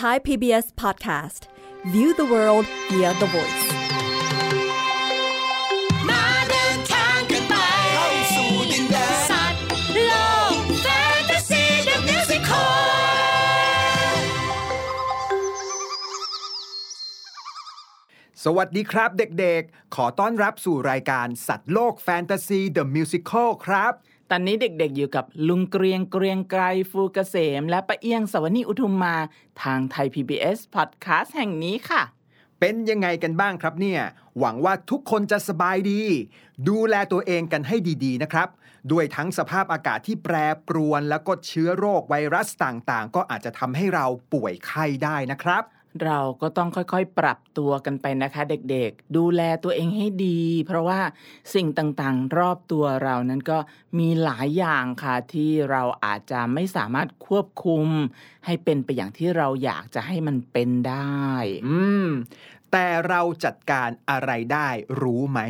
Thai PBS Podcast View the world via the voice มาเดินทางกันไปเข้าสู่ดินแดนสัตว์โลกแฟนตาซีเดอะมิวสิคลสวัสดีครับเด็กๆ ขอต้อนรับสู่รายการสัตว์โลกแฟนตาซีเดอะมิวสิคลครับ ตอนนี้เด็กๆอยู่กับลุงเกรียงเกรียงไกรฟูเกษม และป้าเอียงสวนีอุทุมมา ทางไทย PBS Podcast แห่งนี้ค่ะ เป็นยังไงกันบ้างครับเนี่ย หวังว่าทุกคนจะสบายดี ดูแลตัวเองกันให้ดีๆนะครับ ด้วยทั้งสภาพอากาศที่แปรปรวน แล้วก็เชื้อโรคไวรัสต่างๆ ก็อาจจะทำให้เราป่วยไข้ได้นะครับ เราก็ต้องค่อยๆ ปรับตัวกันไปนะคะ เด็กๆ ดูแลตัวเองให้ดี เพราะว่าสิ่งต่างๆ รอบตัวเรานั้นก็มีหลายอย่างค่ะที่เราอาจจะไม่สามารถควบคุม ให้เป็นไปอย่างที่เราอยากจะให้มันเป็นได้ อืม แต่เราจัดการอะไรได้รู้ไหม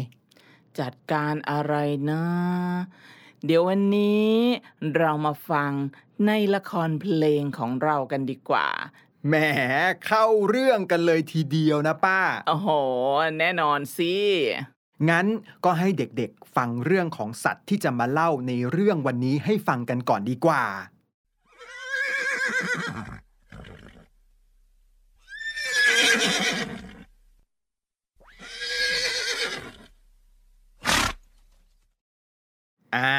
จัดการอะไรนะ เดี๋ยววันนี้เรามาฟังในละครเพลงของเรากันดีกว่า แหมเข้าเรื่องกันเลยทีเดียวนะป้า โอ้โห แน่นอนสิ งั้นก็ให้เด็กๆฟังเรื่องของสัตว์ที่จะมาเล่าในเรื่องวันนี้ให้ฟังกันก่อนดีกว่า อ่า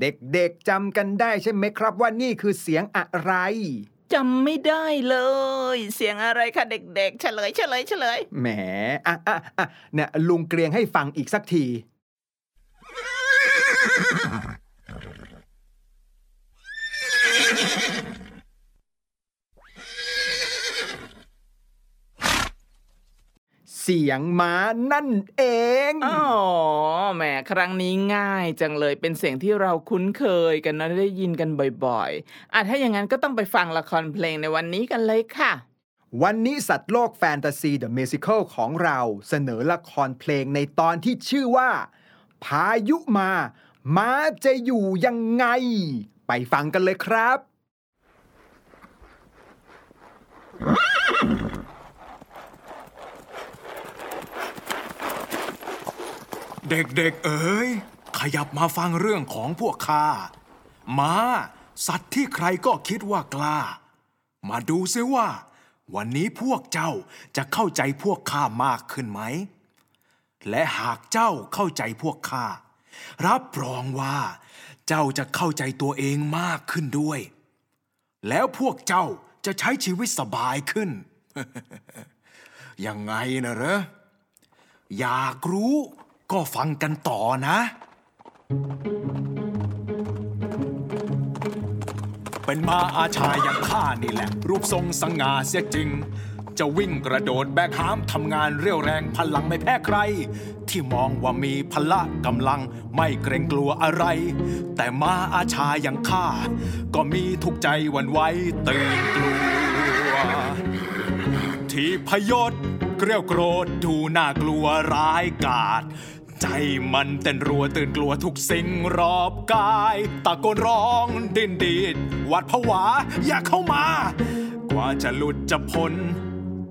เด็กๆจำกันได้ใช่ไหมครับว่านี่คือเสียงอะไร จำไม่ได้เลย เสียงอะไรคะเด็กๆ เฉลยเฉลยเฉลยแหมอะอะอะเนี่ยลุงเกรียงให้ฟังอีกสักที เสียงม้านั่นเอง อ๋อ แหม ครั้งนี้ง่ายจังเลย เป็นเสียงที่เราคุ้นเคยกันนะได้ยินกันบ่อยๆ อะถ้าอย่างนั้นก็ต้องไปฟังละครเพลงในวันนี้กันเลยค่ะ วันนี้สัตว์โลกแฟนตาซีเดอะมิวสิคลของเราเสนอละครเพลงในตอนที่ชื่อว่า พายุมา ม้าจะอยู่ยังไง ไปฟังกันเลยครับ เด็กๆ เอ๋ย ขยับมาฟังเรื่องของพวกข้าม้า สัตว์ที่ใครก็คิดว่ากล้า มาดูซิว่า วันนี้พวกเจ้าจะเข้าใจพวกข้ามากขึ้นไหม และหากเจ้าเข้าใจพวกข้ารับรองว่า เจ้าจะเข้าใจตัวเองมากขึ้นด้วย แล้วพวกเจ้าจะใช้ชีวิตสบายขึ้น ยังไงนะเหรออยากรู้ ก็ฟังกันต่อนะ เป็นมาอาชายอย่างข้านี่แหละ รูปทรงสง่าเสียจริง จะวิ่งกระโดดแบกหามทำงานเรี่ยวแรงพลังไม่แพ้ใคร ที่มองว่ามีพละกำลังไม่เกรงกลัวอะไร แต่มาอาชายอย่างข้า ก็มีทุกใจวันไหวตื่นกลัว ที่พยศเกลียวโกรธดูน่ากลัวร้ายกาจ ใจมันเต้นรัวตื่นกลัวทุกสิ่งรอบกาย ตะโกนร้องดิ้นดีดหวัดผวาอย่าเข้ามา กว่าจะหลุดจะพ้น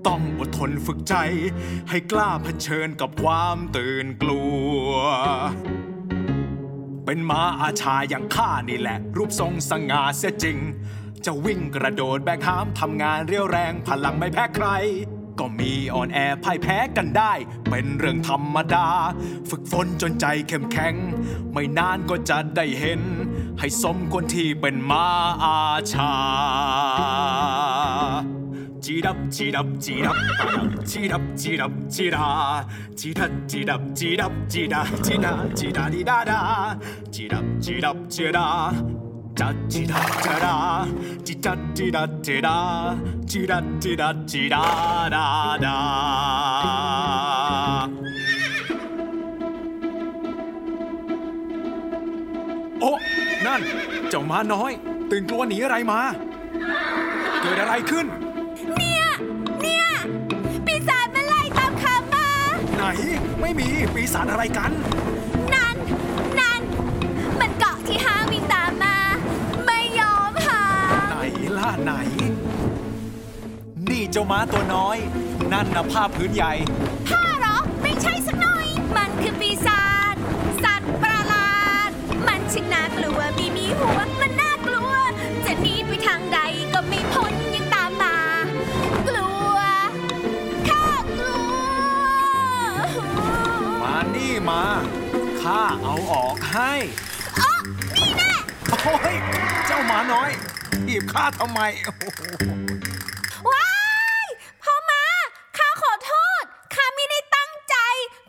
ต้องอดทนฝึกใจ ให้กล้าเผชิญกับความตื่นกลัว เป็นม้าอาชาอย่างข้านี่แหละ รูปทรงสง่าเสียจริง จะวิ่งกระโดดแบกหามทำงานเรียวแรงพลังไม่แพ้ใคร ก็มีอ่อนแอพ่ายแพ้กันได้ เป็นเรื่องธรรมดา ฝึกฝนจนใจเข้มแข็ง ไม่นานก็จะได้เห็น ให้สมคนที่เป็นมาอาชา จีดับจีดับจีดับจีดับจีดับจีดาจีดับจีดับจีดับจีดาจีดาจีดาดีดาดาจีดับจีดับจีดา จัดจีดาจีดาจีดัดจีดัดจีดาจีดัดจีดัดจีดาดาดาโอ้นั่น เจ้าม้าน้อย ตื่นกลัวหนีอะไรมา เกิดอะไรขึ้นเนี่ย ปีศาจมันไล่ตามขามา ไหน ไม่มีปีศาจอะไรกัน นั่น นั่น มันเกาะที่ห้าง วิ่งตามมาไม่ยอมหาไหนล่ะไหนจ้าม้าตัวน้อย นั่นนะผ้าพื้นใหญ่ผ้าเหรอ ไม่ใช่สักหน่อย มันคือปีศาจ สัตว์ประหลาด มันช่างน่ากลัว มีมีหัว มันน่ากลัว จะหนีไปทางใดก็ไม่พ้นยังตามมา กลัว ข้ากลัว มานี่มา ข้าเอาออกให้อ๋อนี่แน่ โอ้ย เจ้าหมาน้อย หีบข้าทำไมโอ้โหว้ายพ่อมาข้าขอโทษข้าไม่ได้ตั้งใจ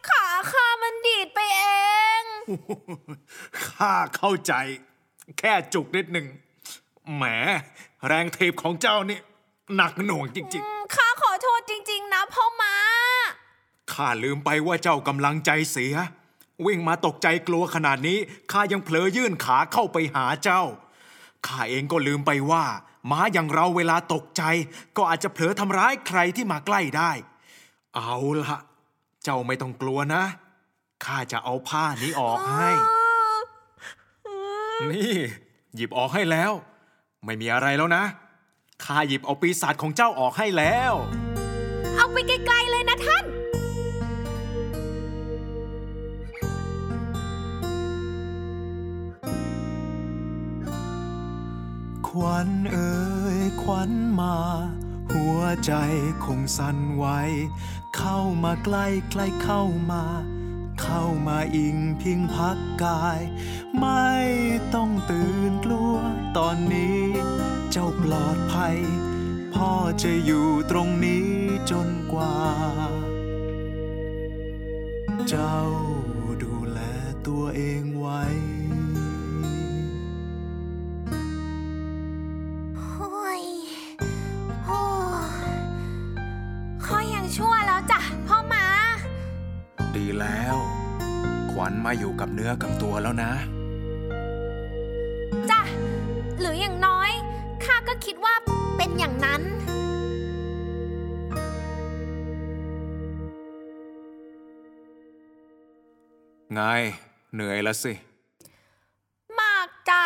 ขาข้ามันดีดไปเอง ข้าเข้าใจ แค่จุกนิดหนึ่งแหม แรงเทปของเจ้านี่หนักหน่วงจริงอืมข้าขอโทษจริง ๆ นะพ่อมาๆ ข้าลืมไปว่าเจ้ากำลังใจเสีย วิ่งมาตกใจกลัวขนาดนี้ ข้ายังเผลอยื่นขาเข้าไปหาเจ้า ข้าเองก็ลืมไปว่า ม้าอย่างเราเวลาตกใจ ก็อาจจะเผลอทำร้ายใครที่มาใกล้ได้ เอาละเจ้าไม่ต้องกลัวนะ ข้าจะเอาผ้านี้ออกให้ นี่ หยิบออกให้แล้ว ไม่มีอะไรแล้วนะ ข้าหยิบเอาปีศาจของเจ้าออกให้แล้ว เอาไปไกลๆเลยนะท่าน วันเอ่ยควันมา หัวใจคงสั่นไหวเข้ามาใกล้ใกล้เข้ามา เข้ามาอิงพิงพักกาย ไม่ต้องตื่นกลัวตอนนี้ เจ้าปลอดภัย พ่อจะอยู่ตรงนี้จนกว่า เจ้าดูแลตัวเองไว้ แล้ว ขวัญมาอยู่กับเนื้อกับตัวแล้วนะ จ้ะ หรืออย่างน้อย ข้าก็คิดว่าเป็นอย่างนั้น ไง เหนื่อยละสิ มากจ้ะ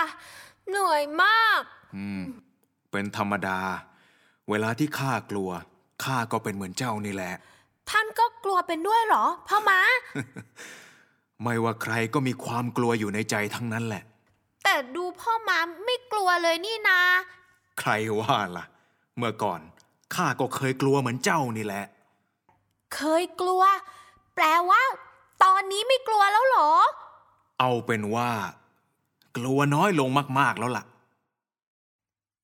เหนื่อยมาก อืม เป็นธรรมดา เวลาที่ข้ากลัว ข้าก็เป็นเหมือนเจ้านี่แหละ ท่านก็กลัวเป็นด้วยเหรอพ่อมาไม่ว่าใครก็มีความกลัวอยู่ในใจทั้งนั้นแหละ แต่ดูพ่อมาไม่กลัวเลยนี่นา ใครว่าล่ะ เมื่อก่อนข้าก็เคยกลัวเหมือนเจ้านี่แหละ เคยกลัว แปลว่า ตอนนี้ไม่กลัวแล้วเหรอ เอาเป็นว่า กลัวน้อยลงมากๆแล้วล่ะ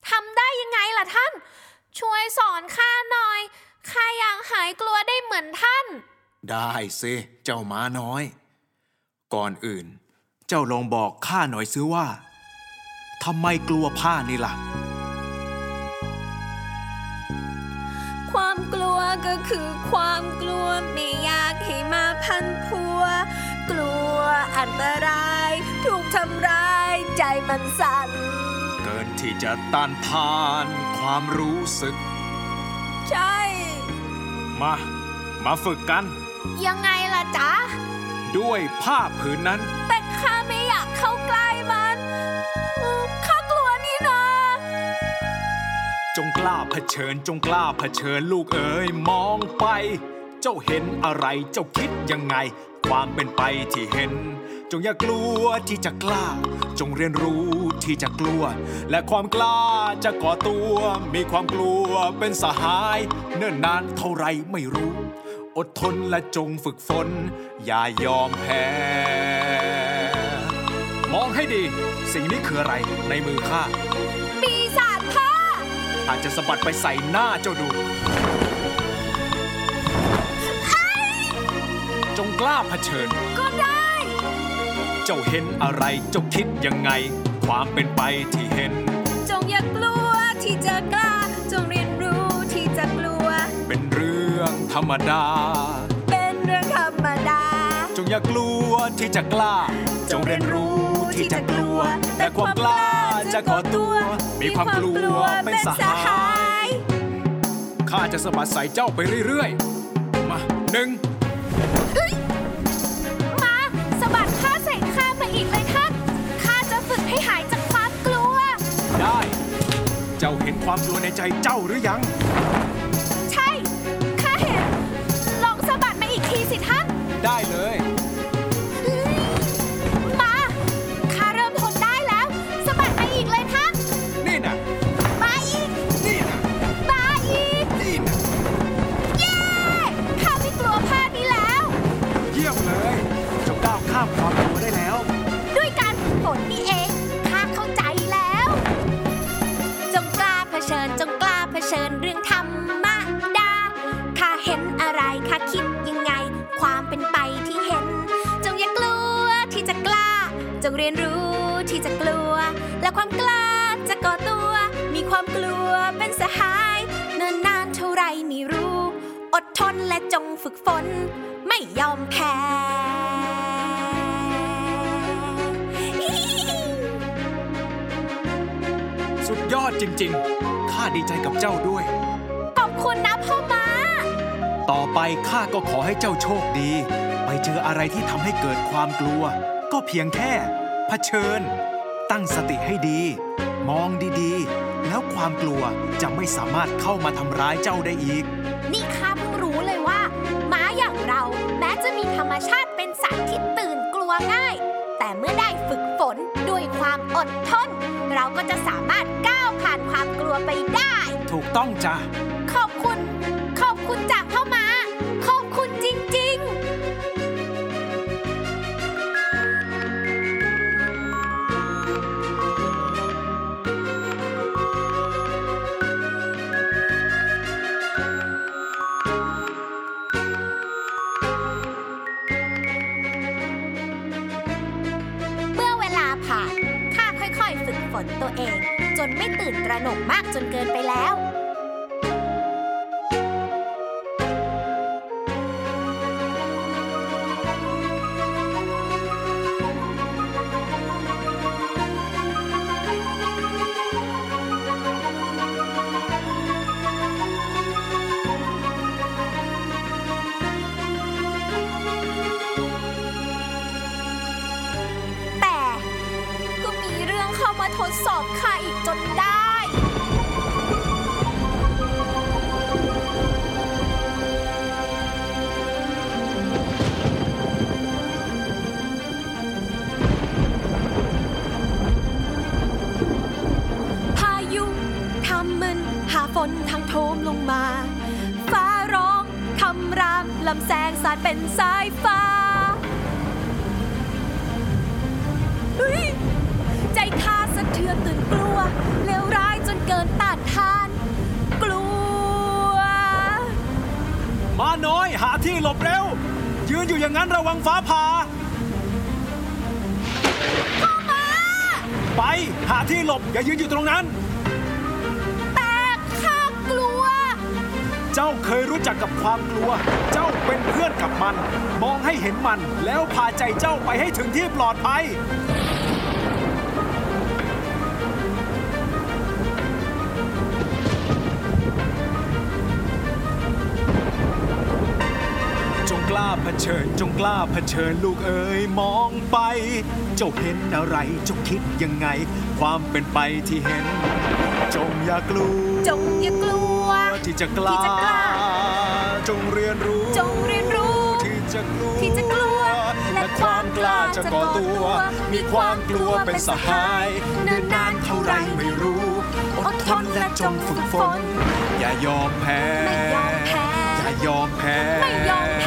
ทำได้ยังไงล่ะท่าน ช่วยสอนข้าหน่อย ข้าอยากหายกลัวได้เหมือนท่าน ได้สิเจ้าม้าน้อย ก่อนอื่น เจ้าลองบอกข้าหน่อยซิว่าทำไมกลัวผ้านี่ล่ะ ความกลัวก็คือความกลัวไม่อยากให้มาพันพัว กลัวอันตราย ถูกทำร้ายใจมันสั่น เกินที่จะต้านทานความรู้สึก ใช่ มา มาฝึกกัน ยังไงล่ะจ๊ะ ด้วยผ้าผืนนั้น แต่ข้าไม่อยากเข้าใกล้มันอืมข้ากลัวนี่นะ จงกล้าเผชิญ จงกล้าเผชิญลูกเอ๋ยมองไป เจ้าเห็นอะไรเจ้าคิดยังไง ความเป็นไปที่เห็น จงอย่ากลัวที่จะกล้า จงเรียนรู้ที่จะกลัว และความกล้าจะก่อตัว มีความกลัวเป็นสหาย เนิ่นนานเท่าไรไม่รู้ อดทนและจงฝึกฝน อย่ายอมแพ้ มองให้ดี สิ่งนี้คืออะไรในมือข้าปีศาจผ้าอาจจะสะบัดไปใส่หน้าเจ้าดู จงกล้าเผชิญ ก็ได้ เจ้าเห็นอะไรเจ้าคิดยังไง ความเป็นไปที่เห็น จงอย่ากลัวที่จะกล้า จงเรียนรู้ที่จะกลัว เป็นเรื่องธรรมดา เป็นเรื่องธรรมดา จงอย่ากลัวที่จะกล้า จงเรียนรู้ที่จะกลัว แต่ความกล้าจะขอตัว มีความกลัวเป็นสหายข้าจะสะบัดใส่เจ้าไปเรื่อยๆ มาหนึ่ง จ้าเห็นความกลัวในใจเจ้าหรือยัง ใช่ ข้าเห็น ลองสะบัดมาอีกทีสิท่าน ได้เลย รียนรู้ที่จะกลัว และความกล้าจะก่อตัว มีความกลัวเป็นสหาย เนินนานเท่าไรไม่รู้ อดทนและจงฝึกฝน ไม่ยอมแพ้สุดยอดจริงๆ ข้าดีใจกับเจ้าด้วย ขอบคุณนะพ่อม้าต่อไปข้าก็ขอให้เจ้าโชคดี ไปเจออะไรที่ทำให้เกิดความกลัว ก็เพียงแค่ เผชิญ ตั้งสติให้ดี มองดีๆ แล้วความกลัวจะไม่สามารถเข้ามาทำร้ายเจ้าได้อีก นี่ข้าเพิ่งรู้เลยว่าม้าอย่างเราแม้จะมีธรรมชาติเป็นสัตว์ที่ตื่นกลัวง่าย แต่เมื่อได้ฝึกฝนด้วยความอดทน เราก็จะสามารถก้าวผ่านความกลัวไปได้ ถูกต้องจ้ะ ระหนกมากจนเกินไปแล้วแต่ก็มีเรื่องเข้ามาทดสอบข้ เป็นสายฟ้าเฮ้ยใจข้าสะเทือนตื่นกลัวเลวร้ายจนเกินต้านทาน กลัว มาน้อยหาที่หลบเร็ว ยืนอยู่อย่างนั้นระวังฟ้าผ่าไปหาที่หลบอย่ายืนอยู่ตรงนั้น แต่ข้ากลัว เจ้าเคยรู้จักกับความกลัว เจ้า เป็นเพื่อนกับมัน มองให้เห็นมันแล้วพาใจเจ้าไปให้ถึงที่ปลอดภัยจงกล้าเผชิญจงกล้าเผชิญลูกเอ๋ยมองไป เจ้าเห็นอะไรเจ้าคิดยังไง ความเป็นไปที่เห็น จงอย่ากลัว จงอย่ากลัวที่จะกล้าที่ จะกล้าจงเรียนรู้ จงเรียนรู้ ที่จะกลัวที่จะกลัว และความกล้าจะก่อตัว มีความกลัวเป็นสหายเนิ่นนานเท่าไรไม่รู้อดทนและจงฝึกฝน อย่ายอมแพ้ ไม่ยอมแพ้ อย่ายอมแพ้ไม่ยอมแพ้พ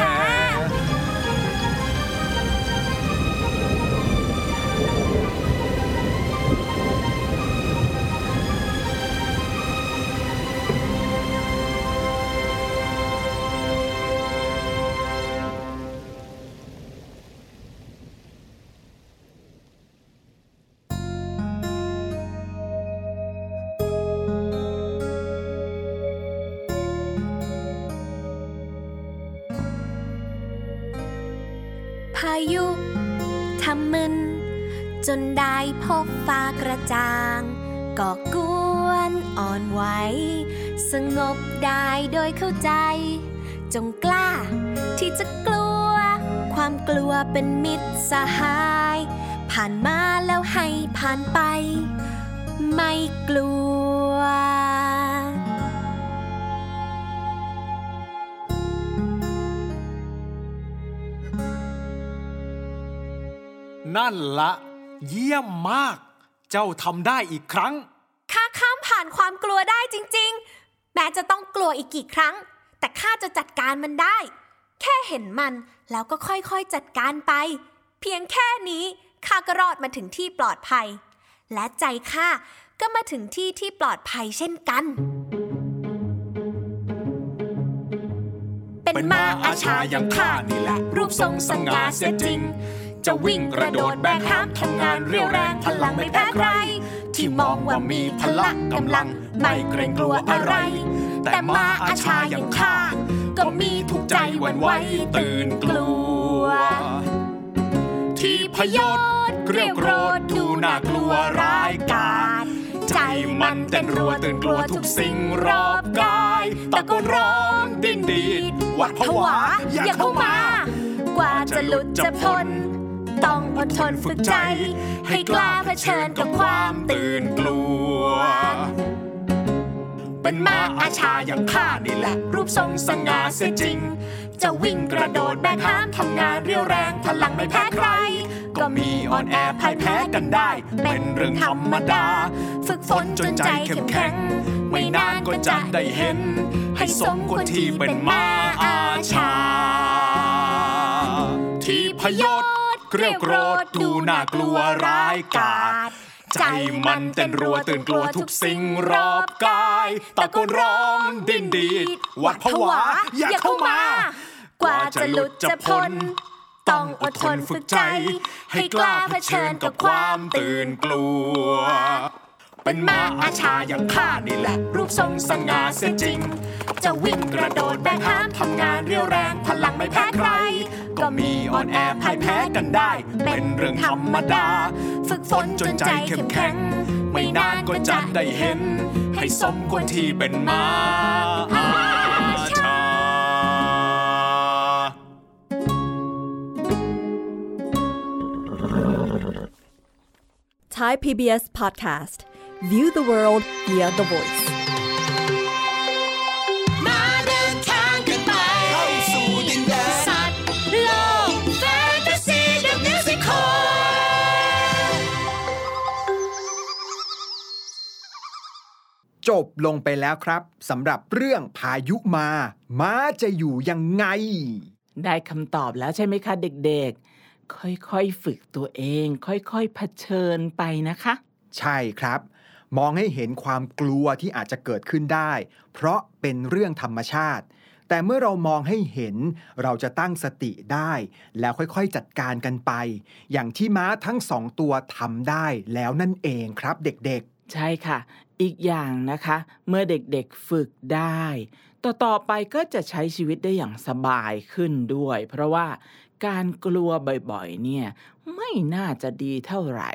บฟ้ากระจ่างก่อกวนอ่อนไหว สงบได้โดยเข้าใจ จงกล้าที่จะกลัว ความกลัวเป็นมิตรสหาย ผ่านมาแล้วให้ผ่านไป ไม่กลัว นั่นละ เยี่ยมมาก เจ้าทำได้อีกครั้ง ข้าข้ามผ่านความกลัวได้จริง ๆ แม้จะต้องกลัวอีกกี่ครั้ง แต่ข้าจะจัดการมันได้ แค่เห็นมันแล้วก็ค่อยๆจัดการไป เพียงแค่นี้ข้าก็รอดมาถึงที่ปลอดภัย และใจข้าก็มาถึงที่ที่ปลอดภัยเช่นกัน เป็นเป็นมามาอาอาชาชาออย่าย่างงข้าข้านี่นี่แหแหละละรูรูปปททรรงงสสง่าง่าเสีเสียยจจริริงง จะวิ่งกระโดดแบกหามทำงานเรียวแรงพลังไม่แพ้ใคร ที่มองว่ามีพละกำลังไม่เกรงกลัวอะไร แต่มาอาชาอย่างข้าก็มีทุกใจวันไหวตื่นกลัว ที่พยศเกรียวโกรธดูน่ากลัวร้ายกาจใจมันเต้นรัวตื่นกลัวทุกสิ่งรอบกายตะโกนร้องดิ้นดีดหวัดผวาอย่าเข้ามากว่าจะหลุดจะพ้น ต้องอดทนฝึกใจ ให้กล้าเผชิญกับความตื่นนกลัว เป็นม้าอาชาอย่างข้านี่แหละ รูปทรงสง่าเสียจริง จะวิ่งกระโดดแบกหามทำงานเรียวแรงพลังไม่แพ้ใคร ก็มีอ่อนแอพ่ายแพ้กันได้ เป็นเรื่องธรรมดา ฝึกฝนจนใจเข้มแข็ง ไม่นานก็จะได้เห็น ให้สมควรที่เป็นม้าอาชา ที่พยศ เกรียวโกรธดูน่ากลัวร้ายกาจใจมันเต้นรัวตื่นกลัวทุกสิ่งรอบกายตะโกนร้องดิ้นดีดหวัดผวาอย่าเข้ามากว่าจะหลุดจะพ้นต้องอดทนฝึกใจ ให้กล้าเผชิญกับความตื่นกลัว เป็นมาอาชาอย่างข้านี่แหละ รูปทรงสง่าเสียจริง จะวิ่งกระโดดแบกหามทำงานเรียวแรงพลังไม่แพ้ใคร ก็มีอ่อนแอพ่ายแพ้กันได้ เป็นเรื่องธรรมดา ฝึกฝนจนใจเข้มแข็ง ไม่นานก็จะได้เห็น ให้สมควรที่เป็นม้าอาชา Thai PBS Podcast View the world via the voice จบลงไปแล้วครับสำหรับเรื่องพายุมา ม้าจะอยู่ยังไง ได้คำตอบแล้วใช่ไหมคะเด็กๆ ค่อยๆฝึกตัวเอง ค่อยๆเผชิญไปนะคะ ใช่ครับ มองให้เห็นความกลัวที่อาจจะเกิดขึ้นได้ เพราะเป็นเรื่องธรรมชาติ แต่เมื่อเรามองให้เห็น เราจะตั้งสติได้ แล้วค่อยๆจัดการกันไป อย่างที่ม้าทั้งสองตัวทำได้แล้วนั่นเองครับเด็กใช่ค่ะ อีกอย่างนะคะ เมื่อเด็กๆฝึกได้ ต่อๆไปก็จะใช้ชีวิตได้อย่างสบายขึ้นด้วย เพราะว่า การกลัวบ่อยๆเนี่ยไม่น่าจะดีเท่าไหร่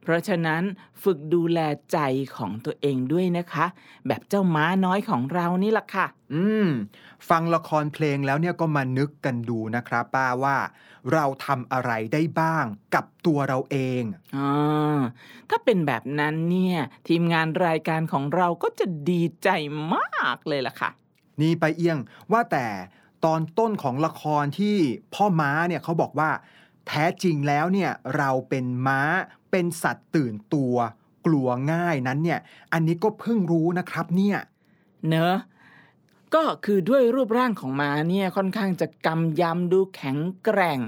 เพราะฉะนั้นฝึกดูแลใจของตัวเองด้วยนะคะ แบบเจ้าม้าน้อยของเรานี่ล่ะค่ะๆอืม ฟังละครเพลงแล้วเนี่ยก็มานึกกันดูนะครับป้าว่า เราทำอะไรได้บ้างกับตัวเราเองอ่าถ้าเป็นแบบนั้นเนี่ย ทีมงานรายการของเราก็จะดีใจมากเลยล่ะค่ะ นี่ไปเอียงว่าแต่ ตอนต้นของละครที่พ่อม้าเนี่ยเขาบอกว่าแท้จริงแล้วเนี่ยเราเป็นม้าเป็นสัตว์ตื่นตัวกลัวง่ายนั้นเนี่ยอันนี้ก็เพิ่งรู้นะครับเนี่ยเนอะก็คือด้วยรูปร่างของม้าเนี่ยค่อนข้างจะกำยำดูแข็งแกร่ง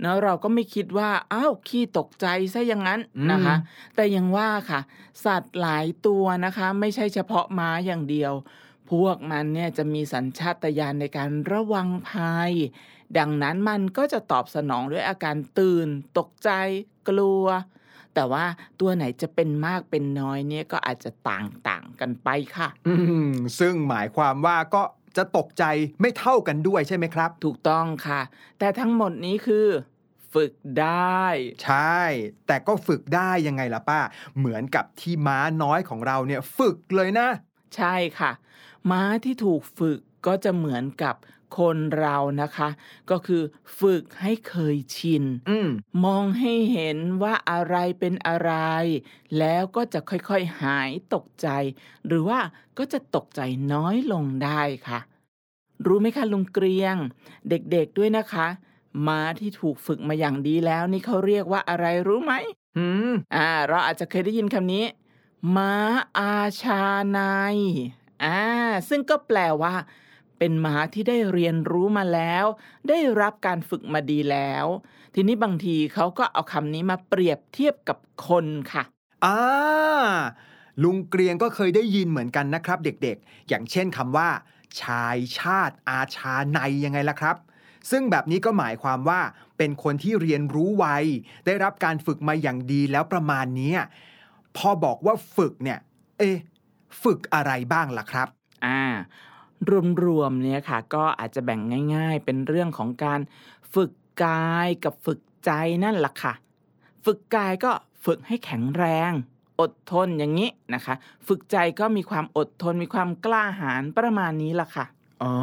เนอะเราก็ไม่คิดว่าอ้าวขี้ตกใจซะอย่างนั้นอืมนะคะ แต่ยังว่าค่ะ สัตว์หลายตัวนะคะ ไม่ใช่เฉพาะม้าอย่างเดียว พวกมันเนี่ยจะมีสัญชาตญาณในการระวังภัย ดังนั้นมันก็จะตอบสนองด้วยอาการตื่น ตกใจ กลัว แต่ว่าตัวไหนจะเป็นมากเป็นน้อยเนี่ยก็อาจจะต่างๆกันไปค่ะ อืมซึ่งหมายความว่าก็จะตกใจไม่เท่ากันด้วยใช่ไหมครับ ถูกต้องค่ะ แต่ทั้งหมดนี้คือฝึกได้ ใช่ แต่ก็ฝึกได้ยังไงล่ะป้า เหมือนกับที่ม้าน้อยของเราเนี่ย ฝึกเลยนะ ใช่ค่ะ ม้าที่ถูกฝึกก็จะเหมือนกับคนเรานะคะ ก็คือฝึกให้เคยชินอืมมองให้เห็นว่าอะไรเป็นอะไร แล้วก็จะค่อยๆหายตกใจ หรือว่าก็จะตกใจน้อยลงได้ค่ะ รู้ไหมคะลุงเกรียง เด็กๆด้วยนะคะ ม้าที่ถูกฝึกมาอย่างดีแล้วนี่เขาเรียกว่าอะไรรู้ไหมอืมอ่า เราอาจจะเคยได้ยินคำนี้ ม้าอาชาในาย อ่าซึ่งก็แปลว่า เป็นม้าที่ได้เรียนรู้มาแล้ว ได้รับการฝึกมาดีแล้ว ทีนี้บางทีเขาก็เอาคำนี้มาเปรียบเทียบกับคนค่ะอ่าลุงเกรียงก็เคยได้ยินเหมือนกันนะครับ เด็กๆ อย่างเช่นคำว่า ชายชาติอาชาในยังไงล่ะครับ ซึ่งแบบนี้ก็หมายความว่า เป็นคนที่เรียนรู้ไว ได้รับการฝึกมาอย่างดีแล้วประมาณนี้ พอบอกว่าฝึกเนี่ย เอ๊ะ ฝึกอะไรบ้างล่ะครับ อ่ารวมๆเนี่ยค่ะ ก็อาจจะแบ่งง่าย ๆ เป็นเรื่องของการฝึกกายกับฝึกใจนั่นแหละค่ะ ฝึกกายก็ฝึกให้แข็งแรง อดทนอย่างนี้นะคะ ฝึกใจก็มีความอดทนมีความกล้าหาญประมาณนี้ล่ะค่ะอ๋อ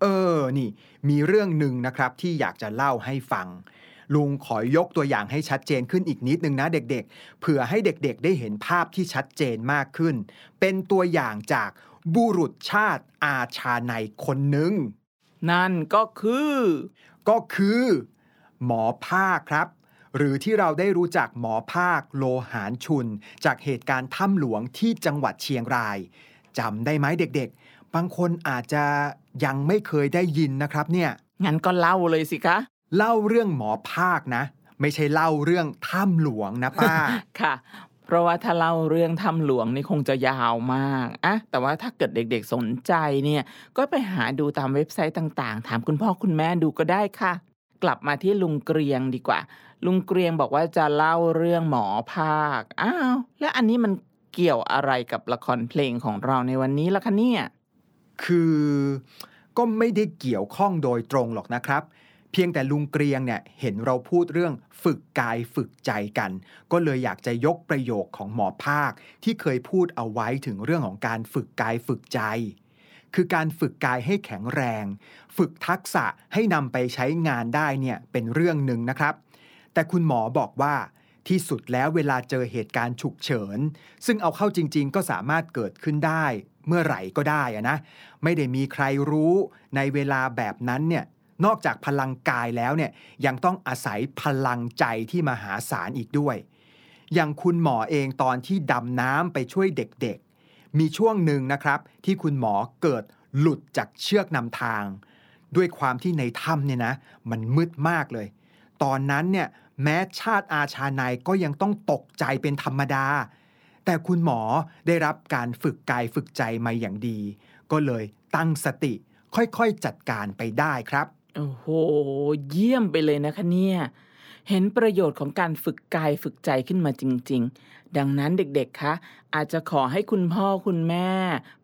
เออนี่ มีเรื่องหนึ่งนะครับที่อยากจะเล่าให้ฟัง ลุงขอยกตัวอย่างให้ชัดเจนขึ้นอีกนิดนึงนะเด็กๆ เผื่อให้เด็กๆ ได้เห็นภาพที่ชัดเจนมากขึ้น เป็นตัวอย่างจากบุรุษชาติอาชาในคนหนึ่ง นั่นก็คือ ก็คือ หมอภาคครับ หรือที่เราได้รู้จักหมอภาคโลหารชุน จากเหตุการณ์ถ้ำหลวงที่จังหวัดเชียงรายจำได้ไหมเด็กๆ บางคนอาจจะยังไม่เคยได้ยินนะครับเนี่ย งั้นก็เล่าเลยสิคะ เล่าเรื่องหมอภาคนะ ไม่ใช่เล่าเรื่องถ้ำหลวงนะป้า ค่ะ เพราะว่าถ้าเล่าเรื่องถ้ำหลวงนี่คงจะยาวมากอะแต่ว่าถ้าเกิดเด็กๆสนใจเนี่ย ก็ไปหาดูตามเว็บไซต์ต่างๆ ถามคุณพ่อคุณแม่ดูก็ได้ค่ะ กลับมาที่ลุงเกรียงดีกว่า ลุงเกรียงบอกว่าจะเล่าเรื่องหมอภาค อ้าว แล้วอันนี้มันเกี่ยวอะไรกับละครเพลงของเราในวันนี้ล่ะคะเนี่ย คือก็ไม่ได้เกี่ยวข้องโดยตรงหรอกนะครับ เพียงแต่ลุงเกรียงเนี่ยเห็นเราพูดเรื่องฝึกกายฝึกใจกัน ก็เลยอยากจะยกประโยคของหมอภาค ที่เคยพูดเอาไว้ถึงเรื่องของการฝึกกายฝึกใจ คือการฝึกกายให้แข็งแรง ฝึกทักษะให้นำไปใช้งานได้เนี่ยเป็นเรื่องหนึ่งนะครับ แต่คุณหมอบอกว่าที่สุดแล้วเวลาเจอเหตุการณ์ฉุกเฉิน ซึ่งเอาเข้าจริง ๆ ก็สามารถเกิดขึ้นได้ เมื่อไหร่ก็ได้อะนะ ไม่ได้มีใครรู้ในเวลาแบบนั้นเนี่ย นอกจากพลังกายแล้วเนี่ยยังต้องอาศัยพลังใจที่มหาศาลอีกด้วย อย่างคุณหมอเองตอนที่ดำน้ำไปช่วยเด็กๆ มีช่วงหนึ่งนะครับ ที่คุณหมอเกิดหลุดจากเชือกนำทาง ด้วยความที่ในถ้ำเนี่ยนะ มันมืดมากเลย ตอนนั้นเนี่ยแม้ชาติอาชาในยก็ยังต้องตกใจเป็นธรรมดา แต่คุณหมอได้รับการฝึกกายฝึกใจมาอย่างดี ก็เลยตั้งสติค่อยๆจัดการไปได้ครับ โอ้โห เยี่ยมไปเลยนะคะเนี่ย เห็นประโยชน์ของการฝึกกายฝึกใจขึ้นมาจริง ๆ ดังนั้นเด็กๆ คะ อาจจะขอให้คุณพ่อคุณแม่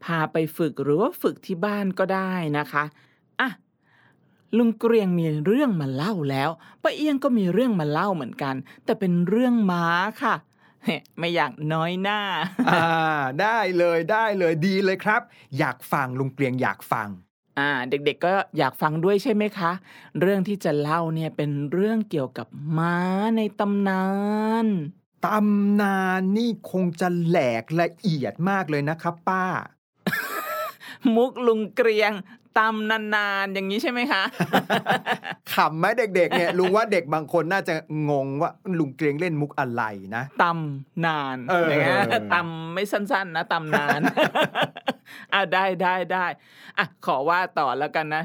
พาไปฝึกหรือว่าฝึกที่บ้านก็ได้นะคะอะลุงเกรียงมีเรื่องมาเล่าแล้วป้าเอียงก็มีเรื่องมาเล่าเหมือนกัน แต่เป็นเรื่องม้าค่ะไม่อยากน้อยหน้า อ่า ได้เลยได้เลยดีเลยครับ อยากฟังลุงเกรียงอยากฟัง อ่าเด็กๆก็อยากฟังด้วยใช่ไหมคะ เรื่องที่จะเล่าเนี่ยเป็นเรื่องเกี่ยวกับม้าในตำนานตำนานนี่คงจะแหลกละเอียดมากเลยนะครับ ป้า มุกลุงเกรียง ตำนานๆ อย่างนี้ใช่ไหมคะขำไหมเด็กๆเนี่ยลุงว่าเด็กบางคนน่าจะงงว่าลุงเกรียงเล่นมุกอะไรนะตำนานเอออย่างเงี้ยตำไม่สั้น ๆ นะตำนานอะได้ได้ได้อะขอว่าต่อแล้วกันนะ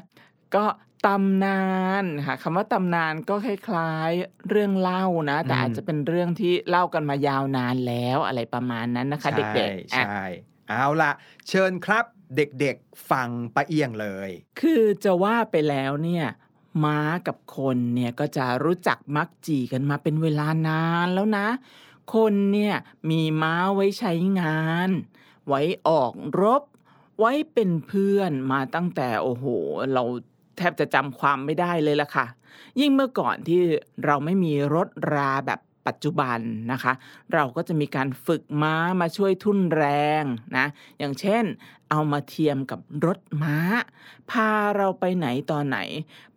ก็ตำนานค่ะคำว่าตำนานก็คล้ายๆเรื่องเล่านะ แต่อาจจะเป็นเรื่องที่เล่ากันมายาวนานแล้วอะไรประมาณนั้นนะคะ เด็กๆใช่อะใช่เอาละเชิญครับ เด็กๆฟังป้าเอียงเลย คือจะว่าไปแล้วเนี่ยม้ากับคนเนี่ยก็จะรู้จักมักจีกันมาเป็นเวลานานแล้วนะ คนเนี่ยมีม้าไว้ใช้งาน ไว้ออกรบ ไว้เป็นเพื่อนมาตั้งแต่โอ้โห เราแทบจะจำความไม่ได้เลยล่ะค่ะ ยิ่งเมื่อก่อนที่เราไม่มีรถราแบบ ปัจจุบันนะคะ เราก็จะมีการฝึกม้ามาช่วยทุ่นแรงนะอย่างเช่น เอามาเทียมกับรถม้า พาเราไปไหนตอนไหน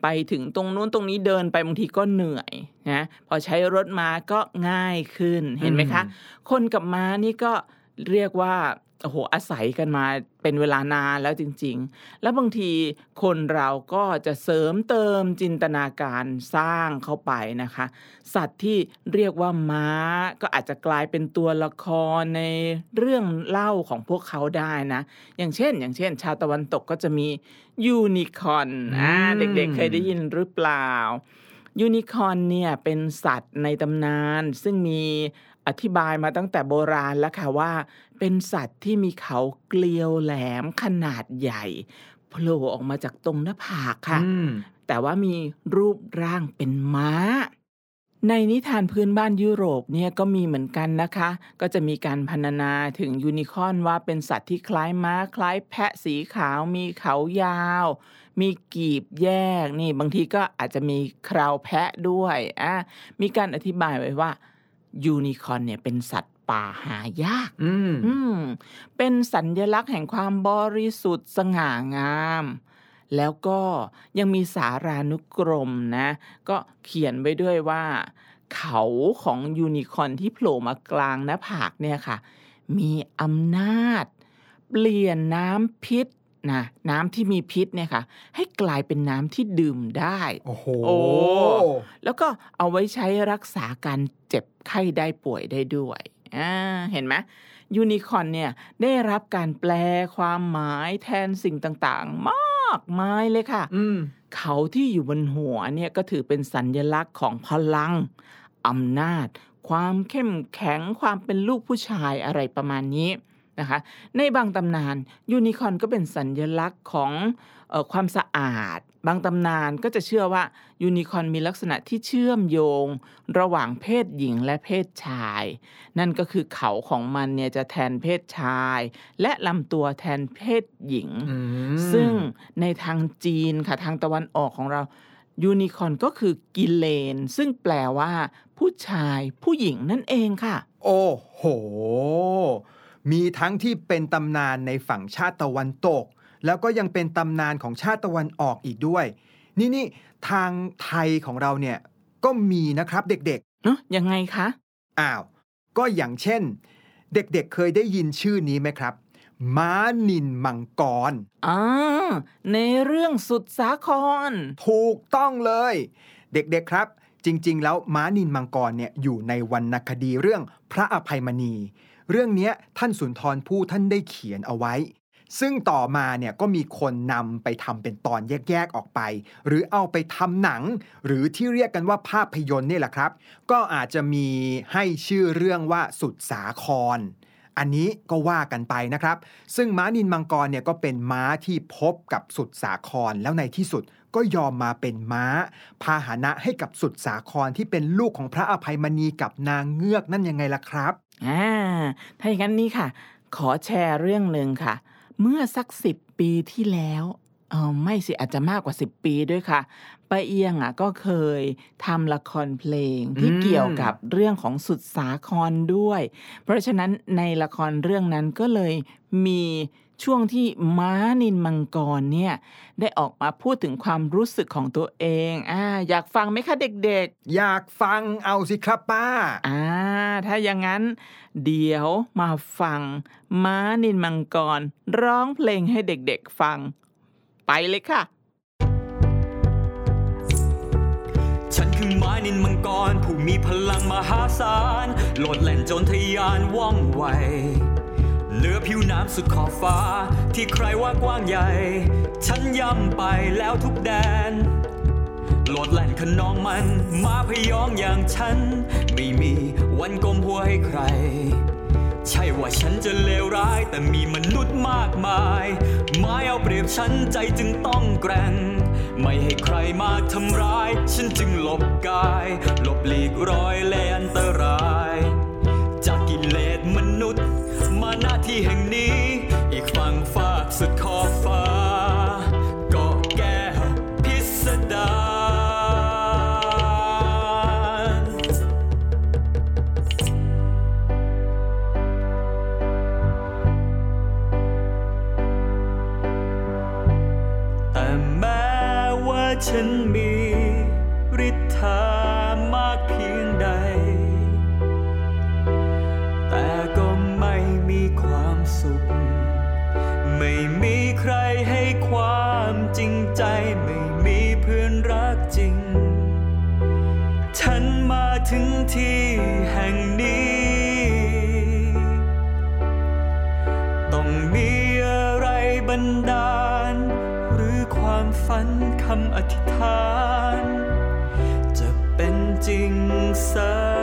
ไปถึงตรงนู้นตรงนี้เดินไปบางทีก็เหนื่อยนะพอใช้รถม้าก็ง่ายขึ้นเห็นไหมคะ คนกับม้านี่ก็เรียกว่า โอ้โหอาศัยกันมาเป็นเวลานานแล้วจริง ๆ แล้วบางทีคนเราก็จะเสริมเติมจินตนาการสร้างเข้าไปนะคะ สัตว์ที่เรียกว่าม้าก็อาจจะกลายเป็นตัวละครในเรื่องเล่าของพวกเขาได้นะ อย่างเช่น อย่างเช่น ชาวตะวันตกก็จะมียูนิคอร์นอ่าอืมเด็กๆเคยได้ยินหรือเปล่ายูนิคอร์นเนี่ยเป็นสัตว์ในตำนาน ซึ่งมี อธิบายมาตั้งแต่โบราณแล้วค่ะว่า เป็นสัตว์ที่มีเขาเกลียวแหลมขนาดใหญ่พโผล่ออกมาจากตรงหน้าผากค่ะอืมแต่ว่ามีรูปร่างเป็นม้า ในนิทานพื้นบ้านยุโรปเนี่ยก็มีเหมือนกันนะคะ ก็จะมีการพรรณนาถึงยูนิคอร์นว่าเป็นสัตว์ที่คล้ายม้า คล้ายแพะสีขาว มีเขายาว มีกีบแยกนี่บางทีก็อาจจะมีคราวแพะด้วยอะมีการอธิบายไว้ว่า ยูนิคอร์นเนี่ยเป็นสัตว์ป่าหายากอืมอืมเป็นสัญญลักษณ์แห่งความบริสุทธิ์สง่างาม แล้วก็ยังมีสารานุกรมนะ ก็เขียนไว้ด้วยว่า เขาของยูนิคอร์นที่โผล่มากลางหน้าผากเนี่ยค่ะ มีอำนาจ เปลี่ยนน้ำพิษ นะน้ำที่มีพิษเนี่ยค่ะ ให้กลายเป็นน้ำที่ดื่มได้ โอ้โหโอ้แล้วก็เอาไว้ใช้รักษาการเจ็บไข้ได้ป่วยได้ด้วยอ่าเห็นไหมยูนิคอร์นเนี่ยได้รับการแปลความหมายแทนสิ่งต่างๆ มากมายเลยค่ะอืมเขาที่อยู่บนหัวเนี่ยก็ถือเป็นสัญญลักษณ์ของพลังอำนาจ ความเข้มแข็งความเป็นลูกผู้ชายอะไรประมาณนี้ นะคะ ในบางตำนานยูนิคอร์นก็เป็นสัญญลักษณ์ของเออความสะอาด บางตำนานก็จะเชื่อว่ายูนิคอร์นมีลักษณะที่เชื่อมโยง ระหว่างเพศหญิงและเพศชาย นั่นก็คือเขาของมันเนี่ยจะแทนเพศชาย และลำตัวแทนเพศหญิงอืมซึ่งในทางจีนค่ะทางตะวันออกของเรายูนิคอร์นก็คือกิเลน ซึ่งแปลว่า ผู้ชายผู้หญิงนั่นเองค่ะ โอ้โห มีทั้งที่เป็นตำนานในฝั่งชาติตะวันตก แล้วก็ยังเป็นตำนานของชาติตะวันออกอีกด้วย นี่นี่ทางไทยของเราเนี่ยก็มีนะครับเด็กเนอะยังไงคะๆอ้าว ก็อย่างเช่น เด็กๆเคยได้ยินชื่อนี้ไหมครับ ม้านินมังกรอ่าในเรื่องสุดสาคร ถูกต้องเลย เด็กๆครับ จริง ๆ แล้วม้านินมังกรเนี่ยอยู่ในวรรณคดีเรื่องพระอภัยมณี เรื่องนี้ท่านสุนทรภู่ท่านได้เขียนเอาไว้ ซึ่งต่อมาเนี่ยก็มีคนนำไปทำเป็นตอนแยกๆออกไป หรือเอาไปทำหนัง หรือที่เรียกกันว่าภาพยนตร์นี่แหละครับ ก็อาจจะมีให้ชื่อเรื่องว่าสุดสาครอันนี้ก็ว่ากันไปนะครับ ซึ่งม้านินมังกรเนี่ยก็เป็นม้าที่พบกับสุดสาครแล้วในที่สุดก็ยอมมาเป็นม้า พาหนะให้กับสุดสาครที่เป็นลูกของพระอภัยมณีกับนางเงือกนั่นยังไงล่ะครับ อ่าถ้าอย่างนั้นนี่ค่ะ ขอแชร์เรื่องหนึ่งค่ะ เมื่อสักสิบปีที่แล้วเออไม่สิอาจจะมากกว่าสิบปีด้วยค่ะป้าเอียงอะก็เคยทำละครเพลงที่เกี่ยวกับเรื่องของสุดสาครด้วย เพราะฉะนั้นในละครเรื่องนั้นก็เลยมี ช่วงที่ม้านินมังกรเนี่ยได้ออกมาพูดถึงความรู้สึกของตัวเองอ่าอยากฟังไหมคะเด็กๆ อยากฟังเอาสิครับป้าอ่าถ้าอย่างนั้น เดี๋ยวมาฟัง ม้านินมังกร ร้องเพลงให้เด็กๆฟัง ไปเลยค่ะ ฉันคือม้านินมังกร ผู้มีพลังมหาศาลโลดแล่นโจนทะยานว่องไว เหลือผิวน้ำสุดขอบฟ้า ที่ใครว่ากว้างใหญ่ ฉันย่ำไปแล้วทุกแดนโลดแล่นขนองมัน มาพยองอย่างฉัน ไม่มีวันก้มหัวให้ใคร ใช่ว่าฉันจะเลวร้าย แต่มีมนุษย์มากมายมาเอาเปรียบฉันใจจึงต้องแกร่ง ไม่ให้ใครมาทำร้าย ฉันจึงหลบกาย หลบหลีกรอยและอันตราย จากกิเลสมนุษย์ มาหน้าที่แห่งนี้ อีกฝั่งฝากสุดขอบฟ้า เป็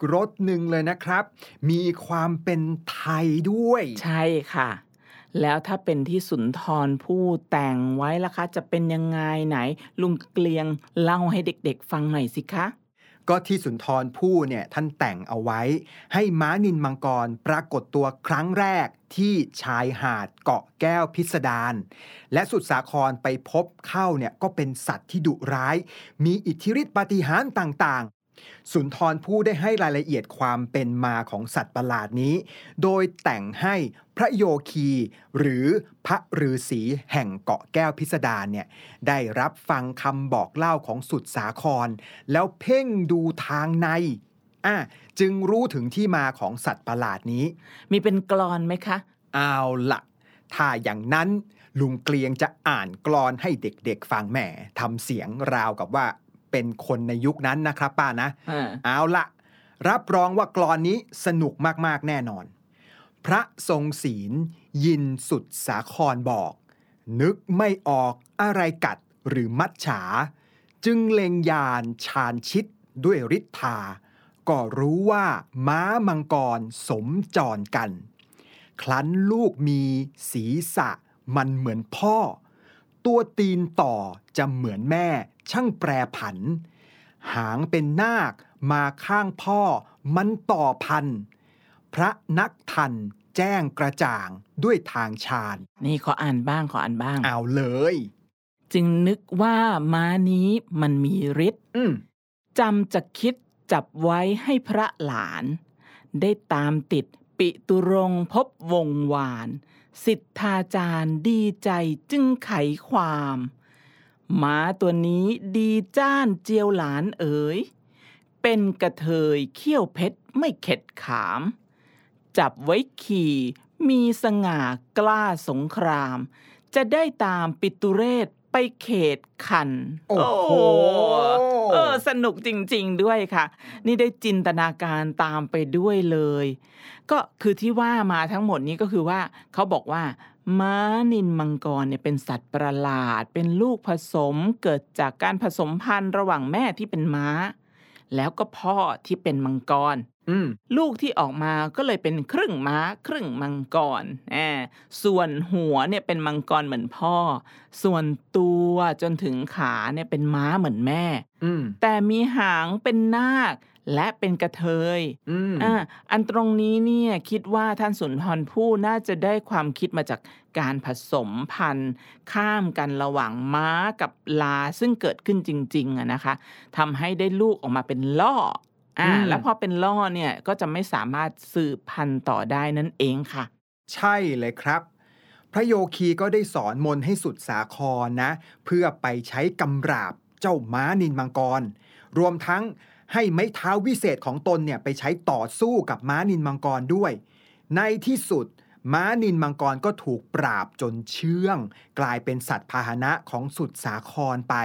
กรสหนึ่งเลยนะครับ มีความเป็นไทยด้วย ใช่ค่ะ แล้วถ้าเป็นที่สุนทรผู้แต่งไว้ล่ะคะ จะเป็นยังไงไหน ลุงเกลียงเล่าให้เด็กๆ ฟังหน่อยสิคะก็ที่สุนทรภู่เนี่ยท่านแต่งเอาไว้ ให้ม้านินมังกรปรากฏตัวครั้งแรกที่ชายหาดเกาะแก้วพิสดารและสุดสาครไปพบเข้าเนี่ยก็เป็นสัตว์ที่ดุร้าย มีอิทธิฤทธิปาฏิหาริย์ต่างๆ สุนทรภู่ได้ให้รายละเอียดความเป็นมาของสัตว์ประหลาดนี้ โดยแต่งให้พระโยคี หรือพระฤาษีแห่งเกาะแก้วพิสดารเนี่ยได้รับฟังคำบอกเล่าของสุดสาคร แล้วเพ่งดูทางในอะจึงรู้ถึงที่มาของสัตว์ประหลาดนี้ มีเป็นกลอนไหมคะ เอาละถ้าอย่างนั้นลุงเกลียงจะอ่านกลอนให้เด็กๆฟังแหมทำเสียงราวกับว่า เป็นคนในยุคนั้นนะครับป้านะอ่าเอาละรับรองว่ากลอนนี้สนุกมากๆแน่นอน พระทรงศีล ยินสุดสาครบอก นึกไม่ออกอะไรกัดหรือมัดฉา จึงเล็งยานชาญชิดด้วยฤทธา ก็รู้ว่าม้ามังกรสมจรกัน คลั้นลูกมีศีรษะมันเหมือนพ่อ ตัวตีนต่อจะเหมือนแม่ ช่างแปรผัน หางเป็นนาคมาข้างพ่อมันต่อพัน พระนักทันแจ้งกระจ่างด้วยทางชาญ นี่ขออ่านบ้างขออ่านบ้าง เอาเลย จึงนึกว่าม้านี้มันมีฤทธิ์อืมจำจะคิดจับไว้ให้พระหลาน ได้ตามติดปิตุรงค์พบวงวาน สิทธาจารย์ดีใจจึงไขความ ม้าตัวนี้ดีจ้านเจียวหลานเอ๋ย เป็นกระเทยเขี้ยวเพชรไม่เข็ดขาม จับไว้ขี่มีสง่ากล้าสงคราม จะได้ตามปิตุเรศไปเขตคัน โอ้โห เออ สนุกจริง ๆ ด้วยค่ะ นี่ได้จินตนาการตามไปด้วยเลย ก็คือที่ว่ามาทั้งหมดนี้ก็คือว่าเขาบอกว่า ม้านินมังกรเนี่ยเป็นสัตว์ประหลาด เป็นลูกผสมเกิดจากการผสมพันธุ์ระหว่างแม่ที่เป็นม้า แล้วก็พ่อที่เป็นมังกรอืมลูกที่ออกมาก็เลยเป็นครึ่งม้า ครึ่งมังกรแอบส่วนหัวเนี่ยเป็นมังกรเหมือนพ่อ ส่วนตัวจนถึงขาเนี่ยเป็นม้าเหมือนแม่อืมแต่มีหางเป็นนาค และเป็นกระเทยอืมอ่าอันตรงนี้เนี่ยคิดว่าท่านสุนทรภู่น่าจะได้ความคิดมาจากการผสมพันธุ์ ข้ามกันระหว่างม้ากับลาซึ่งเกิดขึ้นจริงๆอะนะคะทำให้ได้ลูกออกมาเป็นล่ออ่าอืมแล้วพอเป็นล่อเนี่ยก็จะไม่สามารถสืบพันธุ์ต่อได้นั่นเองค่ะ ใช่เลยครับ พระโยคีก็ได้สอนมนต์ให้สุดสาครนะ เพื่อไปใช้กำราบเจ้าม้านินมังกร รวมทั้ง ให้ไม้เท้าวิเศษของตนเนี่ยไปใช้ต่อสู้กับม้านินมังกรด้วย ในที่สุด ม้านินมังกรก็ถูกปราบจนเชื่อง กลายเป็นสัตว์พาหนะของสุดสาครไป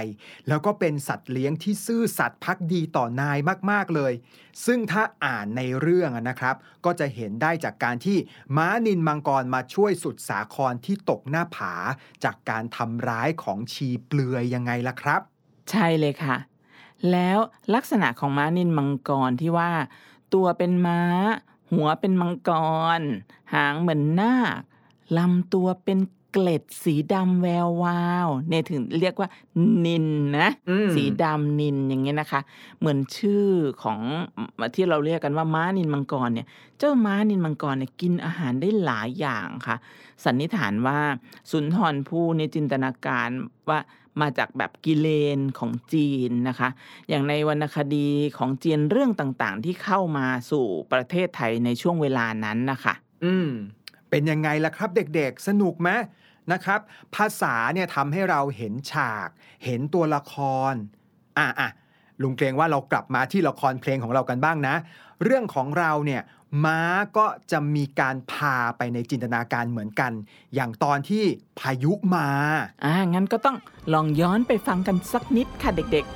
แล้วก็เป็นสัตว์เลี้ยงที่ซื่อสัตย์พักดีต่อนายมากๆเลย ซึ่งถ้าอ่านในเรื่องนะครับ ก็จะเห็นได้จากการที่ม้านินมังกรมาช่วยสุดสาครที่ตกหน้าผา จากการทำร้ายของชีเปลือยยังไงล่ะครับ ใช่เลยค่ะ แล้วลักษณะของม้านินมังกรที่ว่า ตัวเป็นม้า หัวเป็นมังกร หางเหมือนนาคลำตัวเป็นเกล็ดสีดำแวววาวเนี่ยถึงเรียกว่านินนะอืมสีดำนินอย่างเงี้ยนะคะ เหมือนชื่อของที่เราเรียกกันว่าม้านินมังกรเนี่ย เจ้าม้านินมังกรเนี่ยกินอาหารได้หลายอย่างค่ะ สันนิษฐานว่าสุนทรภู่ในยจินตนาการว่า มาจากแบบกิเลนของจีนนะคะ อย่างในวรรณคดีของจีนเรื่องต่างๆ ที่เข้ามาสู่ประเทศไทยในช่วงเวลานั้นนะคะ อืม เป็นยังไงล่ะครับเด็กๆ สนุกไหมนะครับ ภาษาเนี่ยทำให้เราเห็นฉาก เห็นตัวละคร อะอะลุงเกรงว่าเรากลับมาที่ละครเพลงของเรากันบ้างนะ เรื่องของเราเนี่ย ม้าก็จะมีการพาไปในจินตนาการเหมือนกัน อย่างตอนที่พายุมา อ่า งั้นก็ต้องลองย้อนไปฟังกันสักนิดค่ะเด็ก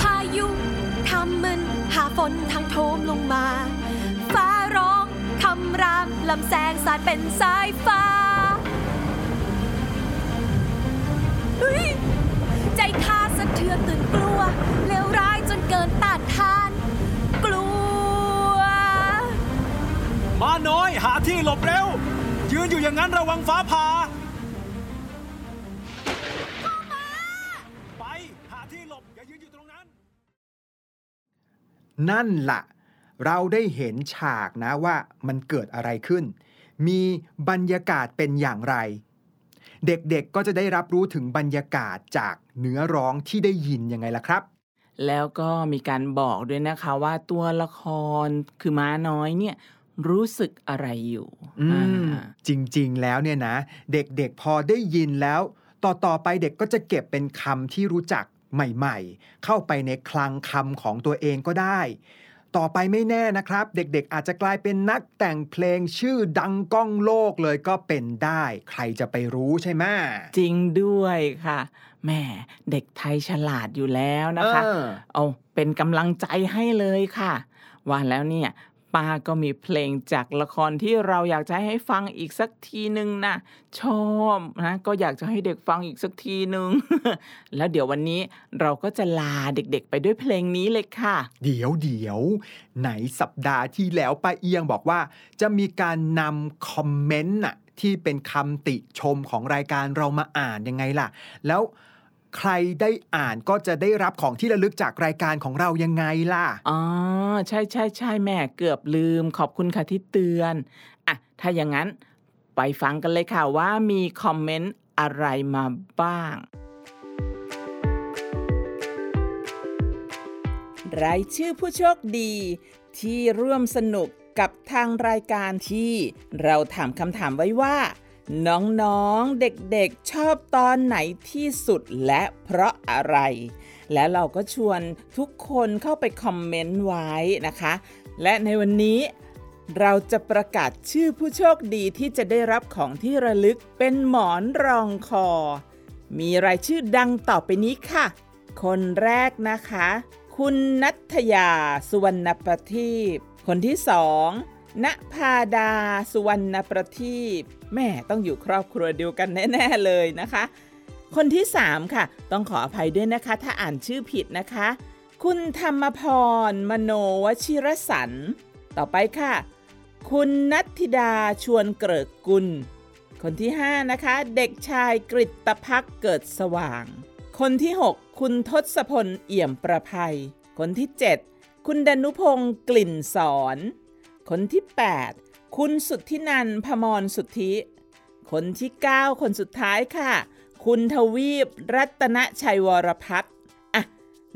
พายุทำมึนหาฝนทางโทมลงมา ฟ้าร้องคำรามลำแสงสาดเป็นสายฟ้า เลวร้ายจนเกินต้านทาน กลัว มาน้อยหาที่หลบเร็ว ยืนอยู่อย่างนั้นระวังฟ้าผ่าไปหาที่หลบอย่ายืนอยู่ตรงนั้น นั่นละ่ะ เราได้เห็นฉากนะว่ามันเกิดอะไรขึ้น มีบรรยากาศเป็นอย่างไร เด็กๆก็จะได้รับรู้ถึงบรรยากาศจากเนื้อร้องที่ได้ยินยังไงล่ะครับๆแล้วก็มีการบอกด้วยนะคะว่าตัวละครคือม้าน้อยเนี่ยรู้สึกอะไรอยู่อืมอ่าจริงๆแล้วเนี่ยนะ เด็กๆพอได้ยินแล้ว ต่อๆไปเด็กก็จะเก็บเป็นคำที่รู้จักใหม่ๆ เข้าไปในคลังคำของตัวเองก็ได้ ต่อไปไม่แน่นะครับ เด็กๆ อาจจะกลายเป็นนักแต่งเพลงชื่อดังก้องโลกเลยก็เป็นได้ ใครจะไปรู้ใช่ไหมจริงด้วยค่ะแหม่เด็กไทยฉลาดอยู่แล้วนะคะเออเอาเป็นกำลังใจให้เลยค่ะว่าแล้วเนี่ย ป้าก็มีเพลงจากละครที่เราอยากจะให้ฟังอีกสักทีหนึ่งนะชอบนะก็อยากจะให้เด็กฟังอีกสักทีหนึ่งแล้วเดี๋ยววันนี้เราก็จะลาเด็กๆ ไปด้วยเพลงนี้เลยค่ะ เดี๋ยวเดี๋ยวไหนสัปดาห์ที่แล้วป้าเอียงบอกว่า จะมีการนำคอมเมนต์น่ะที่เป็นคำติชมของรายการเรามาอ่านยังไงล่ะ แล้ว ใครได้อ่านก็จะได้รับของที่ระลึกจากรายการของเรายังไงล่ะ อ๋อ ใช่ใช่ใช่แม่เกือบลืม ขอบคุณค่ะที่เตือนอะถ้าอย่างนั้น ไปฟังกันเลยค่ะว่ามีคอมเมนต์อะไรมาบ้าง รายชื่อผู้โชคดี ที่ร่วมสนุกกับทางรายการที่เราถามคำถามไว้ว่า น้องๆ เด็กๆ ชอบตอนไหนที่สุดและเพราะอะไร และเราก็ชวนทุกคนเข้าไปคอมเมนต์ไว้นะคะ และในวันนี้เราจะประกาศชื่อผู้โชคดีที่จะได้รับของที่ระลึกเป็นหมอนรองคอ มีรายชื่อดังต่อไปนี้ค่ะ คนแรกนะคะ คุณนัทยา สุวรรณประทีปคนที่สอง ณภาดาสุวรรณประทีปแม่ต้องอยู่ครอบครัวเดียวกันแน่ ๆ เลยนะคะ คนที่สามค่ะ ต้องขออภัยด้วยนะคะ ถ้าอ่านชื่อผิดนะคะ คุณธรรมพร มโนวชิรสัน ต่อไปค่ะ คุณนัทธิดาชวนเกริกกุล คนที่ 5 นะคะ เด็กชายกริตตพักเกิดสว่าง คนที่ 6 คุณทศพลเอี่ยมประภัย คนที่ 7 คุณดนุพงศ์กลิ่นสอน คนที่ 8 คุณสุทธินันพมรสุทธิ คนที่ 9 คนสุดท้ายค่ะ คุณทวีปรัตนชัยวรพัฒน์อะ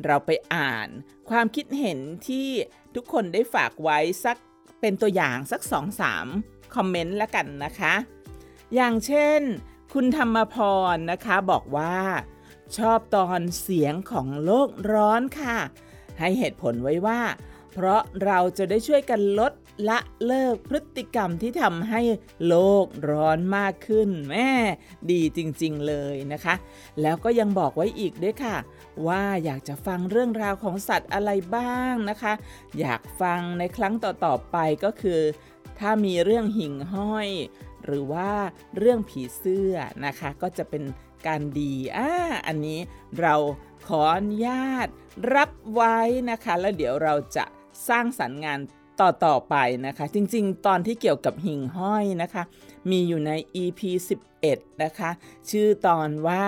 เราไปอ่านความคิดเห็นที่ทุกคนได้ฝากไว้สักเป็นตัวอย่างสักสองสามคอมเมนต์แล้วกันนะคะ อย่างเช่น คุณธรรมพรนะคะบอกว่า ชอบตอนเสียงของโลกร้อนค่ะ ให้เหตุผลไว้ว่า เพราะเราจะได้ช่วยกันลด ละเลิกพฤติกรรมที่ทำให้โลกร้อนมากขึ้นแม่ดีจริงๆเลยนะคะ แล้วก็ยังบอกไว้อีกด้วยค่ะ ว่าอยากจะฟังเรื่องราวของสัตว์อะไรบ้างนะคะ อยากฟังในครั้งต่อๆไปก็คือ ถ้ามีเรื่องหิ่งห้อย หรือว่าเรื่องผีเสื้อนะคะ ก็จะเป็นการดีอ่าอันนี้เราขออนุญาตรับไว้นะคะ แล้วเดี๋ยวเราจะสร้างสรรค์งาน ต่อๆไปนะคะ จริงๆ ตอนที่เกี่ยวกับหิ่งห้อยนะคะ มีอยู่ใน EP 11 นะคะ ชื่อตอนว่า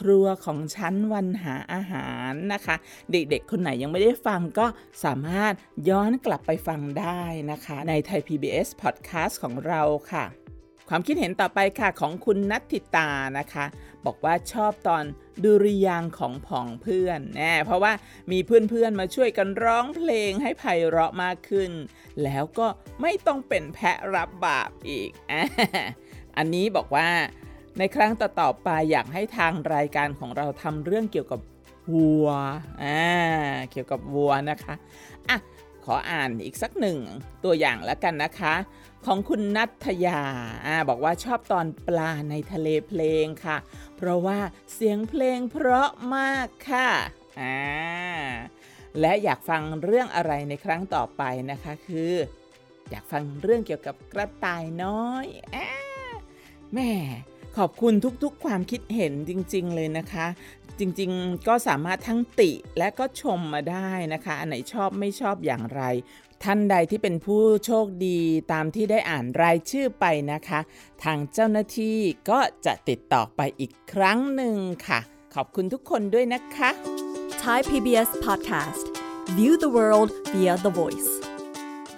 ครัวของชั้นวันหาอาหารนะคะ เด็กๆ คนไหนยังไม่ได้ฟังก็สามารถย้อนกลับไปฟังได้นะคะ ในไทย PBS Podcast ของเราค่ะ ความคิดเห็นต่อไปค่ะของคุณนัทธิตานะคะ บอกว่าชอบตอนดุริยางของผองเพื่อนแน่เพราะว่ามีเพื่อนๆมาช่วยกันร้องเพลงให้ไพเราะมากขึ้น แล้วก็ไม่ต้องเป็นแพะรับบาปอีก อันนี้บอกว่าในครั้งต่อๆไปอยากให้ทางรายการของเราทำเรื่องเกี่ยวกับวัวอ่าเกี่ยวกับวัวนะคะอะขออ่านอีกสักหนึ่งตัวอย่างแล้วกันนะคะ ของคุณนัทยาอ่าบอกว่าชอบตอนปลาในทะเลเพลงค่ะ เพราะว่าเสียงเพลงเพราะมากค่ะอ่าและอยากฟังเรื่องอะไรในครั้งต่อไปนะคะคือ อยากฟังเรื่องเกี่ยวกับกระต่ายน้อยอแม่ขอบคุณทุกๆความคิดเห็นจริง ๆ เลยนะคะ จริงๆก็สามารถทั้งติและก็ชมมาได้นะคะ อันไหนชอบไม่ชอบอย่างไร ท่านใดที่เป็นผู้โชคดีตามที่ได้อ่านรายชื่อไปนะคะ ทางเจ้าหน้าที่ก็จะติดต่อไปอีกครั้งหนึ่งค่ะ ขอบคุณทุกคนด้วยนะคะ Thai PBS Podcast View the world via the voice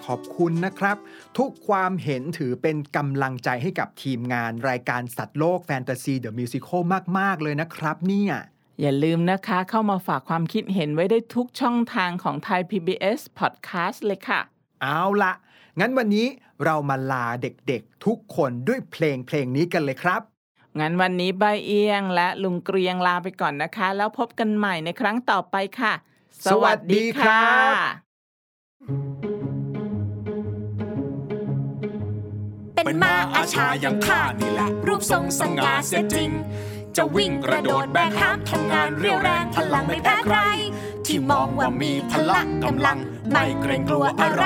ขอบคุณนะครับ ทุกความเห็นถือเป็นกำลังใจให้กับทีมงานรายการสัตว์โลกแฟนตาซีเดอะมิวสิคลมาก ๆ เลยนะครับเนี่ย อย่าลืมนะคะเข้ามาฝากความคิดเห็นไว้ได้ทุกช่องทางของไทย PBS Podcast เลยค่ะ เอาละงั้นวันนี้เรามาลาเด็กๆทุกคนด้วยเพลงเพลงนี้กันเลยครับ งั้นวันนี้ใบเอียงและลุงเกรียงลาไปก่อนนะคะ แล้วพบกันใหม่ในครั้งต่อไปค่ะ สวัสดีครับเป็นม้าอาชาอย่างข้านี่แหละ รูปทรงสง่าเสียจริง จะวิ่งกระโดดแบกหามทำงานเรียวแรงพลังไม่แพ้ใคร ที่มองว่ามีพละกำลัง ไม่เกรงกลัวอะไร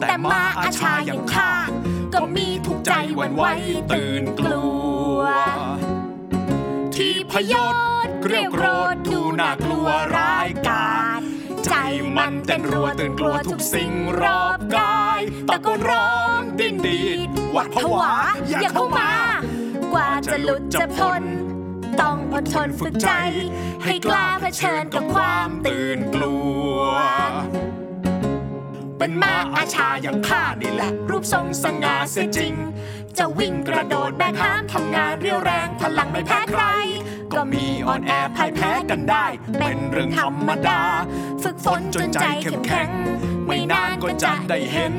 แต่มาอาชาอย่างข้าก็มีทุกใจหวั่นไหวตื่นกลัว ที่พยศเกรียวโกรธดูน่ากลัวร้ายกาจใจมันเต้นรัวตื่นกลัวทุกสิ่งรอบกายตะโกนร้องดิ้นดีดหวัดผวาอย่าเข้ามา กว่าจะหลุดจะพ้น ต้องอดทนฝึกใจ ให้กล้าเผชิญกับความตื่นกลัว เป็นม้าอาชาอย่างข้านี่แหละ รูปทรงสง่าเสียจริง จะวิ่งกระโดดแบกหามทำงานเรียวแรงพลังไม่แพ้ใคร ก็มีอ่อนแอพ่ายแพ้กันได้ เป็นเรื่องธรรมดา ฝึกฝนจนใจเข้มแข็ง ไม่นานก็จะได้เห็น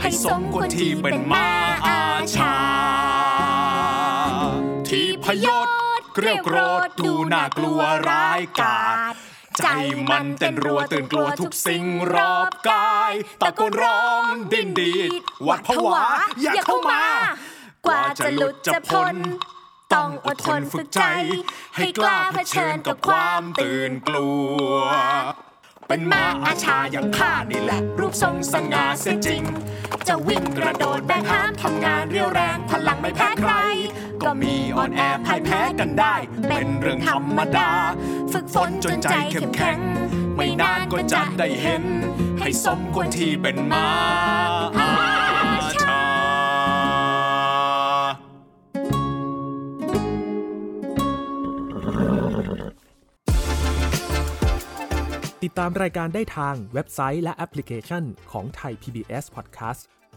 ให้สมควรที่เป็นม้าอาชา ที่พยศ เกรียวโกรธดูน่ากลัวร้ายกาจใจมันเต้นรัวตื่นกลัวทุกสิ่งรอบกายตะโกนร้องดิ้นดีดหวัดผวาอย่าเข้ามากว่าจะหลุดจะพ้นต้องอดทนฝึกใจ ให้กล้าเผชิญกับความตื่นกลัว เป็นมาอาชาอย่างข้านี่แหละ รูปทรงสง่าเสียจริง จะวิ่งกระโดดแบกหามทำงานเรียวแรงพลังไม่แพ้ใคร ก็มีอ่อนแอพ่ายแพ้กันได้ เป็นเรื่องธรรมดา ฝึกฝนจนใจเข้มแข็ง ไม่นานก็จะได้เห็น ให้สมควรที่เป็นมาอาชาติดตามรายการได้ทางเว็บไซต์และแอปพลิเคชันของไทย PBS Podcast